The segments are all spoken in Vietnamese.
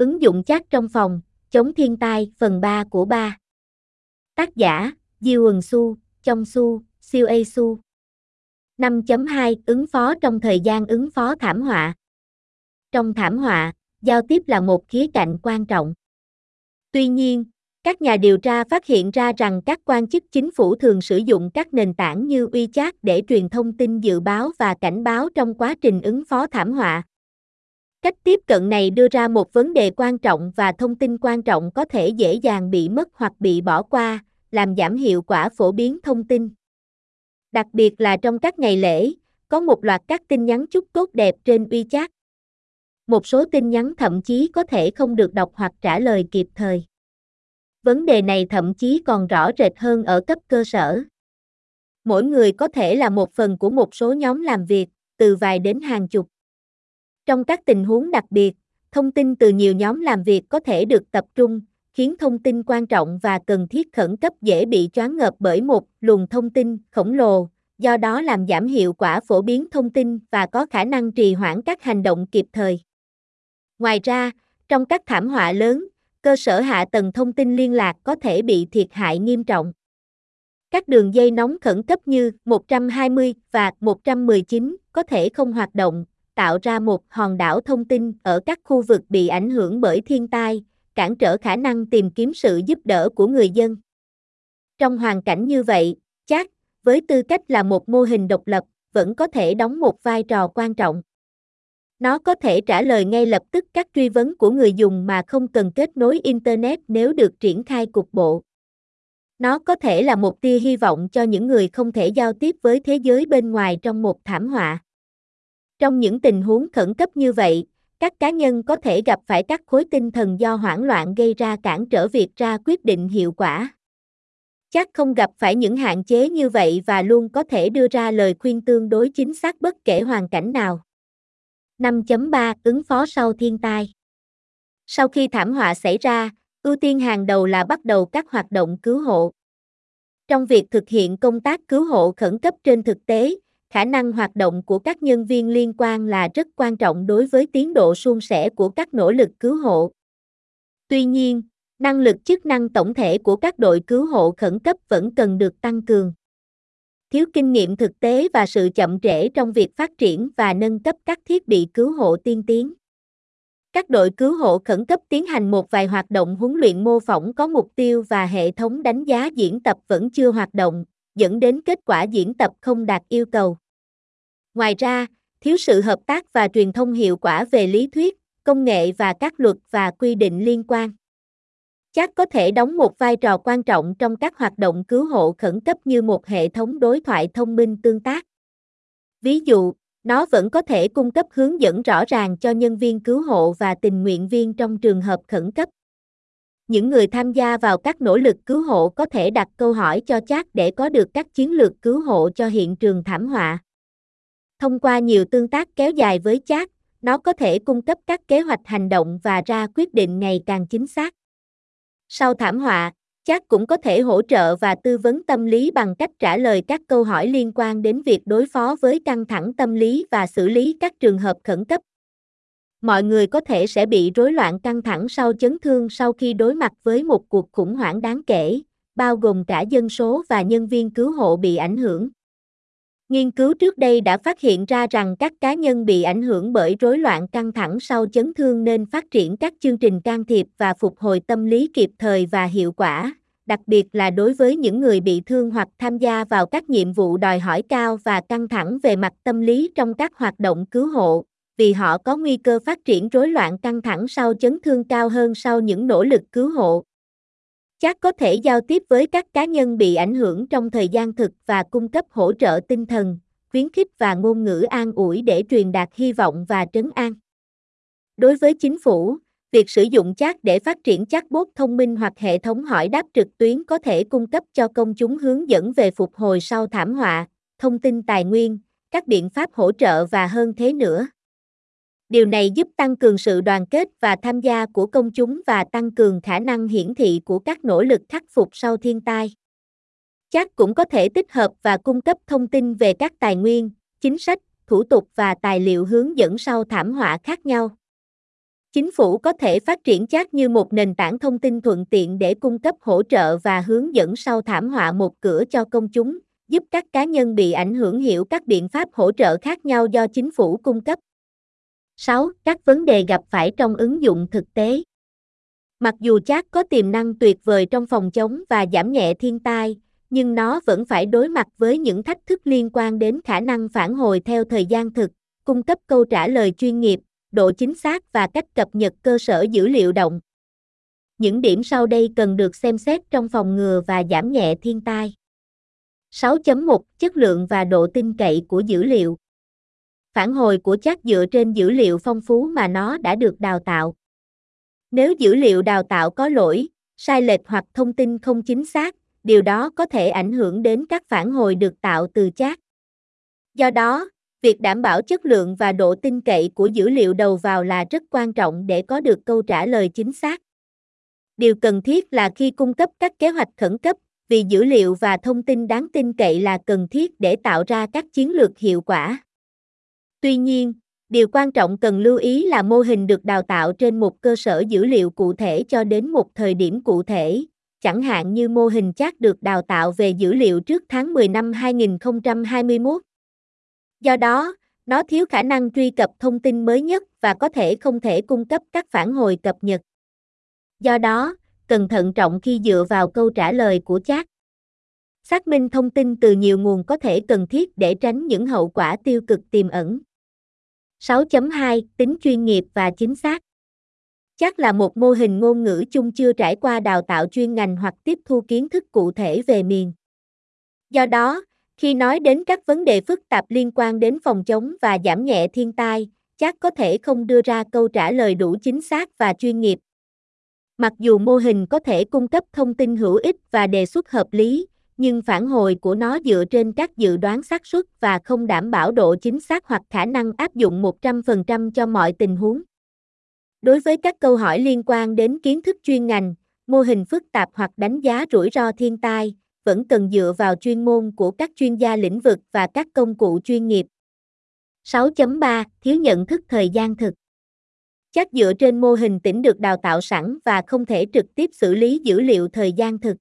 Ứng dụng chat trong phòng, chống thiên tai, phần 3 của 3. Tác giả, Diêu hường Su, Trong Su, Siêu A Su. 5.2 Ứng phó trong thời gian ứng phó thảm họa. Trong thảm họa, giao tiếp là một khía cạnh quan trọng. Tuy nhiên, các nhà điều tra phát hiện ra rằng các quan chức chính phủ thường sử dụng các nền tảng như WeChat để truyền thông tin dự báo và cảnh báo trong quá trình ứng phó thảm họa. Cách tiếp cận này đưa ra một vấn đề quan trọng và thông tin quan trọng có thể dễ dàng bị mất hoặc bị bỏ qua, làm giảm hiệu quả phổ biến thông tin. Đặc biệt là trong các ngày lễ, có một loạt các tin nhắn chúc tốt đẹp trên WeChat. Một số tin nhắn thậm chí có thể không được đọc hoặc trả lời kịp thời. Vấn đề này thậm chí còn rõ rệt hơn ở cấp cơ sở. Mỗi người có thể là một phần của một số nhóm làm việc, từ vài đến hàng chục. Trong các tình huống đặc biệt, thông tin từ nhiều nhóm làm việc có thể được tập trung, khiến thông tin quan trọng và cần thiết khẩn cấp dễ bị choáng ngợp bởi một luồng thông tin khổng lồ, do đó làm giảm hiệu quả phổ biến thông tin và có khả năng trì hoãn các hành động kịp thời. Ngoài ra, trong các thảm họa lớn, cơ sở hạ tầng thông tin liên lạc có thể bị thiệt hại nghiêm trọng. Các đường dây nóng khẩn cấp như 120 và 119 có thể không hoạt động, tạo ra một hòn đảo thông tin ở các khu vực bị ảnh hưởng bởi thiên tai, cản trở khả năng tìm kiếm sự giúp đỡ của người dân. Trong hoàn cảnh như vậy, chat, với tư cách là một mô hình độc lập, vẫn có thể đóng một vai trò quan trọng. Nó có thể trả lời ngay lập tức các truy vấn của người dùng mà không cần kết nối Internet nếu được triển khai cục bộ. Nó có thể là một tia hy vọng cho những người không thể giao tiếp với thế giới bên ngoài trong một thảm họa. Trong những tình huống khẩn cấp như vậy, các cá nhân có thể gặp phải các khối tinh thần do hoảng loạn gây ra cản trở việc ra quyết định hiệu quả. Chắc không gặp phải những hạn chế như vậy và luôn có thể đưa ra lời khuyên tương đối chính xác bất kể hoàn cảnh nào. 5.3 Ứng phó sau thiên tai Sau khi thảm họa xảy ra, ưu tiên hàng đầu là bắt đầu các hoạt động cứu hộ. Trong việc thực hiện công tác cứu hộ khẩn cấp trên thực tế, khả năng hoạt động của các nhân viên liên quan là rất quan trọng đối với tiến độ suôn sẻ của các nỗ lực cứu hộ. Tuy nhiên, năng lực chức năng tổng thể của các đội cứu hộ khẩn cấp vẫn cần được tăng cường. Thiếu kinh nghiệm thực tế và sự chậm trễ trong việc phát triển và nâng cấp các thiết bị cứu hộ tiên tiến. Các đội cứu hộ khẩn cấp tiến hành một vài hoạt động huấn luyện mô phỏng có mục tiêu và hệ thống đánh giá diễn tập vẫn chưa hoạt động, dẫn đến kết quả diễn tập không đạt yêu cầu. Ngoài ra, thiếu sự hợp tác và truyền thông hiệu quả về lý thuyết, công nghệ và các luật và quy định liên quan. Chắc có thể đóng một vai trò quan trọng trong các hoạt động cứu hộ khẩn cấp như một hệ thống đối thoại thông minh tương tác. Ví dụ, nó vẫn có thể cung cấp hướng dẫn rõ ràng cho nhân viên cứu hộ và tình nguyện viên trong trường hợp khẩn cấp những người tham gia vào các nỗ lực cứu hộ có thể đặt câu hỏi cho chat để có được các chiến lược cứu hộ cho hiện trường thảm họa. Thông qua nhiều tương tác kéo dài với chat, nó có thể cung cấp các kế hoạch hành động và ra quyết định ngày càng chính xác. Sau thảm họa, chat cũng có thể hỗ trợ và tư vấn tâm lý bằng cách trả lời các câu hỏi liên quan đến việc đối phó với căng thẳng tâm lý và xử lý các trường hợp khẩn cấp mọi người có thể sẽ bị rối loạn căng thẳng sau chấn thương sau khi đối mặt với một cuộc khủng hoảng đáng kể, bao gồm cả dân số và nhân viên cứu hộ bị ảnh hưởng. Nghiên cứu trước đây đã phát hiện ra rằng các cá nhân bị ảnh hưởng bởi rối loạn căng thẳng sau chấn thương nên phát triển các chương trình can thiệp và phục hồi tâm lý kịp thời và hiệu quả, đặc biệt là đối với những người bị thương hoặc tham gia vào các nhiệm vụ đòi hỏi cao và căng thẳng về mặt tâm lý trong các hoạt động cứu hộ vì họ có nguy cơ phát triển rối loạn căng thẳng sau chấn thương cao hơn sau những nỗ lực cứu hộ. Chắc có thể giao tiếp với các cá nhân bị ảnh hưởng trong thời gian thực và cung cấp hỗ trợ tinh thần, khuyến khích và ngôn ngữ an ủi để truyền đạt hy vọng và trấn an. Đối với chính phủ, việc sử dụng chat để phát triển chatbot thông minh hoặc hệ thống hỏi đáp trực tuyến có thể cung cấp cho công chúng hướng dẫn về phục hồi sau thảm họa, thông tin tài nguyên, các biện pháp hỗ trợ và hơn thế nữa. Điều này giúp tăng cường sự đoàn kết và tham gia của công chúng và tăng cường khả năng hiển thị của các nỗ lực khắc phục sau thiên tai. Chat cũng có thể tích hợp và cung cấp thông tin về các tài nguyên, chính sách, thủ tục và tài liệu hướng dẫn sau thảm họa khác nhau. Chính phủ có thể phát triển chat như một nền tảng thông tin thuận tiện để cung cấp hỗ trợ và hướng dẫn sau thảm họa một cửa cho công chúng, giúp các cá nhân bị ảnh hưởng hiểu các biện pháp hỗ trợ khác nhau do chính phủ cung cấp. 6. Các vấn đề gặp phải trong ứng dụng thực tế. Mặc dù chat có tiềm năng tuyệt vời trong phòng chống và giảm nhẹ thiên tai, nhưng nó vẫn phải đối mặt với những thách thức liên quan đến khả năng phản hồi theo thời gian thực, cung cấp câu trả lời chuyên nghiệp, độ chính xác và cách cập nhật cơ sở dữ liệu động. Những điểm sau đây cần được xem xét trong phòng ngừa và giảm nhẹ thiên tai. 6.1 Chất lượng và độ tin cậy của dữ liệu Phản hồi của chat dựa trên dữ liệu phong phú mà nó đã được đào tạo. Nếu dữ liệu đào tạo có lỗi, sai lệch hoặc thông tin không chính xác, điều đó có thể ảnh hưởng đến các phản hồi được tạo từ chat. Do đó, việc đảm bảo chất lượng và độ tin cậy của dữ liệu đầu vào là rất quan trọng để có được câu trả lời chính xác. Điều cần thiết là khi cung cấp các kế hoạch khẩn cấp, vì dữ liệu và thông tin đáng tin cậy là cần thiết để tạo ra các chiến lược hiệu quả. Tuy nhiên, điều quan trọng cần lưu ý là mô hình được đào tạo trên một cơ sở dữ liệu cụ thể cho đến một thời điểm cụ thể, chẳng hạn như mô hình chat được đào tạo về dữ liệu trước tháng 10 năm 2021. Do đó, nó thiếu khả năng truy cập thông tin mới nhất và có thể không thể cung cấp các phản hồi cập nhật. Do đó, cần thận trọng khi dựa vào câu trả lời của chat. Xác minh thông tin từ nhiều nguồn có thể cần thiết để tránh những hậu quả tiêu cực tiềm ẩn. 6.2 Tính chuyên nghiệp và chính xác Chắc là một mô hình ngôn ngữ chung chưa trải qua đào tạo chuyên ngành hoặc tiếp thu kiến thức cụ thể về miền. Do đó, khi nói đến các vấn đề phức tạp liên quan đến phòng chống và giảm nhẹ thiên tai, chắc có thể không đưa ra câu trả lời đủ chính xác và chuyên nghiệp. Mặc dù mô hình có thể cung cấp thông tin hữu ích và đề xuất hợp lý, nhưng phản hồi của nó dựa trên các dự đoán xác suất và không đảm bảo độ chính xác hoặc khả năng áp dụng 100% cho mọi tình huống. Đối với các câu hỏi liên quan đến kiến thức chuyên ngành, mô hình phức tạp hoặc đánh giá rủi ro thiên tai, vẫn cần dựa vào chuyên môn của các chuyên gia lĩnh vực và các công cụ chuyên nghiệp. 6.3 Thiếu nhận thức thời gian thực Chắc dựa trên mô hình tỉnh được đào tạo sẵn và không thể trực tiếp xử lý dữ liệu thời gian thực.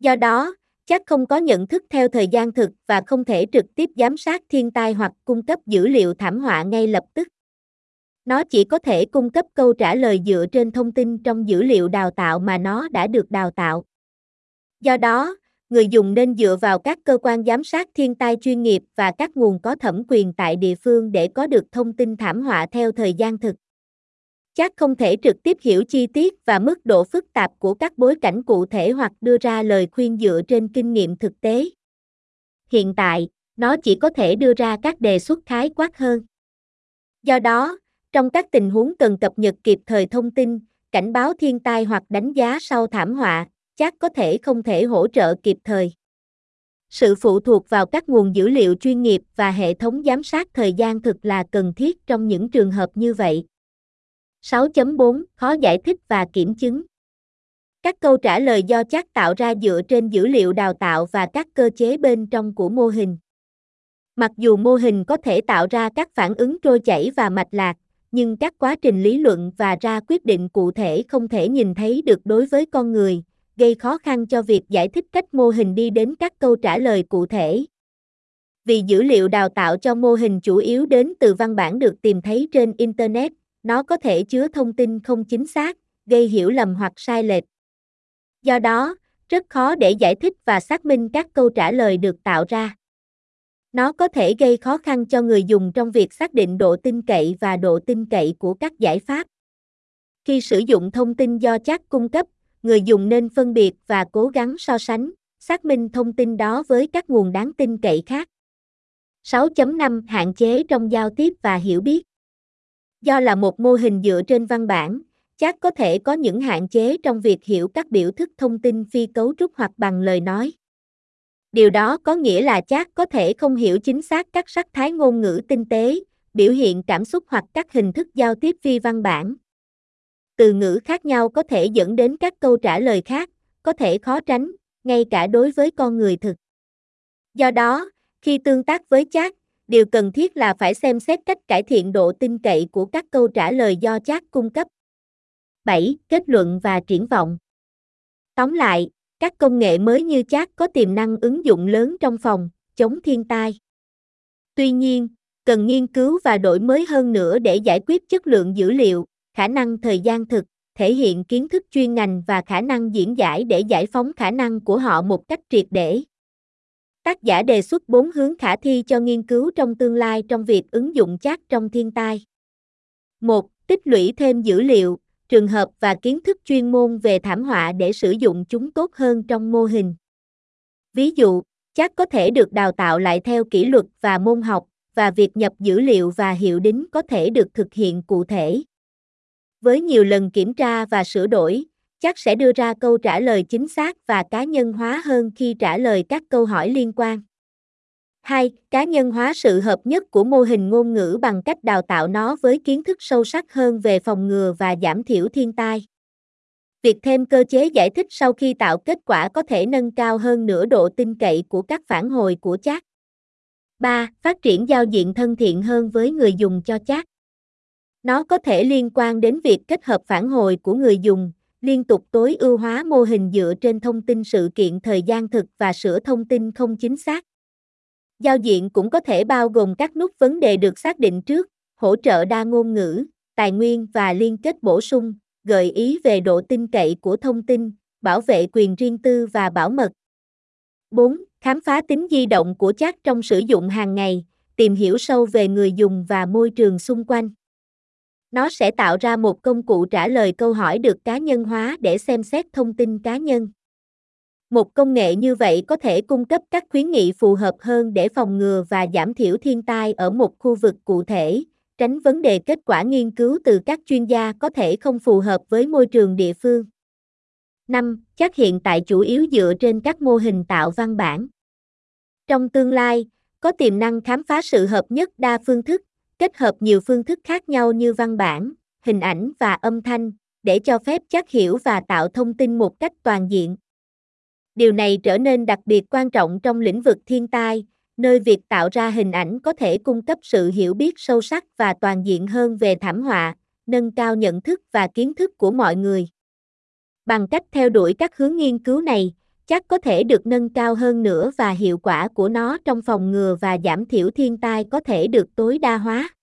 Do đó, chắc không có nhận thức theo thời gian thực và không thể trực tiếp giám sát thiên tai hoặc cung cấp dữ liệu thảm họa ngay lập tức. Nó chỉ có thể cung cấp câu trả lời dựa trên thông tin trong dữ liệu đào tạo mà nó đã được đào tạo. Do đó, người dùng nên dựa vào các cơ quan giám sát thiên tai chuyên nghiệp và các nguồn có thẩm quyền tại địa phương để có được thông tin thảm họa theo thời gian thực. Chắc không thể trực tiếp hiểu chi tiết và mức độ phức tạp của các bối cảnh cụ thể hoặc đưa ra lời khuyên dựa trên kinh nghiệm thực tế. Hiện tại, nó chỉ có thể đưa ra các đề xuất khái quát hơn. Do đó, trong các tình huống cần cập nhật kịp thời thông tin, cảnh báo thiên tai hoặc đánh giá sau thảm họa, chắc có thể không thể hỗ trợ kịp thời. Sự phụ thuộc vào các nguồn dữ liệu chuyên nghiệp và hệ thống giám sát thời gian thực là cần thiết trong những trường hợp như vậy. 6.4 Khó giải thích và kiểm chứng Các câu trả lời do chắc tạo ra dựa trên dữ liệu đào tạo và các cơ chế bên trong của mô hình. Mặc dù mô hình có thể tạo ra các phản ứng trôi chảy và mạch lạc, nhưng các quá trình lý luận và ra quyết định cụ thể không thể nhìn thấy được đối với con người, gây khó khăn cho việc giải thích cách mô hình đi đến các câu trả lời cụ thể. Vì dữ liệu đào tạo cho mô hình chủ yếu đến từ văn bản được tìm thấy trên Internet, nó có thể chứa thông tin không chính xác, gây hiểu lầm hoặc sai lệch. Do đó, rất khó để giải thích và xác minh các câu trả lời được tạo ra. Nó có thể gây khó khăn cho người dùng trong việc xác định độ tin cậy và độ tin cậy của các giải pháp. Khi sử dụng thông tin do chat cung cấp, người dùng nên phân biệt và cố gắng so sánh, xác minh thông tin đó với các nguồn đáng tin cậy khác. 6.5 Hạn chế trong giao tiếp và hiểu biết Do là một mô hình dựa trên văn bản, chat có thể có những hạn chế trong việc hiểu các biểu thức thông tin phi cấu trúc hoặc bằng lời nói. Điều đó có nghĩa là chat có thể không hiểu chính xác các sắc thái ngôn ngữ tinh tế, biểu hiện cảm xúc hoặc các hình thức giao tiếp phi văn bản. Từ ngữ khác nhau có thể dẫn đến các câu trả lời khác, có thể khó tránh, ngay cả đối với con người thực. Do đó, khi tương tác với chat, điều cần thiết là phải xem xét cách cải thiện độ tin cậy của các câu trả lời do chat cung cấp. 7. Kết luận và triển vọng. Tóm lại, các công nghệ mới như chat có tiềm năng ứng dụng lớn trong phòng chống thiên tai. Tuy nhiên, cần nghiên cứu và đổi mới hơn nữa để giải quyết chất lượng dữ liệu, khả năng thời gian thực, thể hiện kiến thức chuyên ngành và khả năng diễn giải để giải phóng khả năng của họ một cách triệt để. Tác giả đề xuất 4 hướng khả thi cho nghiên cứu trong tương lai trong việc ứng dụng chat trong thiên tai. 1. Tích lũy thêm dữ liệu, trường hợp và kiến thức chuyên môn về thảm họa để sử dụng chúng tốt hơn trong mô hình. Ví dụ, chat có thể được đào tạo lại theo kỷ luật và môn học, và việc nhập dữ liệu và hiệu đính có thể được thực hiện cụ thể. Với nhiều lần kiểm tra và sửa đổi, chắc sẽ đưa ra câu trả lời chính xác và cá nhân hóa hơn khi trả lời các câu hỏi liên quan. 2. Cá nhân hóa sự hợp nhất của mô hình ngôn ngữ bằng cách đào tạo nó với kiến thức sâu sắc hơn về phòng ngừa và giảm thiểu thiên tai. Việc thêm cơ chế giải thích sau khi tạo kết quả có thể nâng cao hơn nửa độ tin cậy của các phản hồi của chat. 3. Phát triển giao diện thân thiện hơn với người dùng cho chat. Nó có thể liên quan đến việc kết hợp phản hồi của người dùng, liên tục tối ưu hóa mô hình dựa trên thông tin sự kiện thời gian thực và sửa thông tin không chính xác. Giao diện cũng có thể bao gồm các nút vấn đề được xác định trước, hỗ trợ đa ngôn ngữ, tài nguyên và liên kết bổ sung, gợi ý về độ tin cậy của thông tin, bảo vệ quyền riêng tư và bảo mật. 4. Khám phá tính di động của chat trong sử dụng hàng ngày, tìm hiểu sâu về người dùng và môi trường xung quanh. Nó sẽ tạo ra một công cụ trả lời câu hỏi được cá nhân hóa để xem xét thông tin cá nhân. Một công nghệ như vậy có thể cung cấp các khuyến nghị phù hợp hơn để phòng ngừa và giảm thiểu thiên tai ở một khu vực cụ thể, tránh vấn đề kết quả nghiên cứu từ các chuyên gia có thể không phù hợp với môi trường địa phương. 5. Chắc hiện tại chủ yếu dựa trên các mô hình tạo văn bản. Trong tương lai, có tiềm năng khám phá sự hợp nhất đa phương thức, kết hợp nhiều phương thức khác nhau như văn bản, hình ảnh và âm thanh, để cho phép chắc hiểu và tạo thông tin một cách toàn diện. Điều này trở nên đặc biệt quan trọng trong lĩnh vực thiên tai, nơi việc tạo ra hình ảnh có thể cung cấp sự hiểu biết sâu sắc và toàn diện hơn về thảm họa, nâng cao nhận thức và kiến thức của mọi người. Bằng cách theo đuổi các hướng nghiên cứu này, chắc có thể được nâng cao hơn nữa và hiệu quả của nó trong phòng ngừa và giảm thiểu thiên tai có thể được tối đa hóa.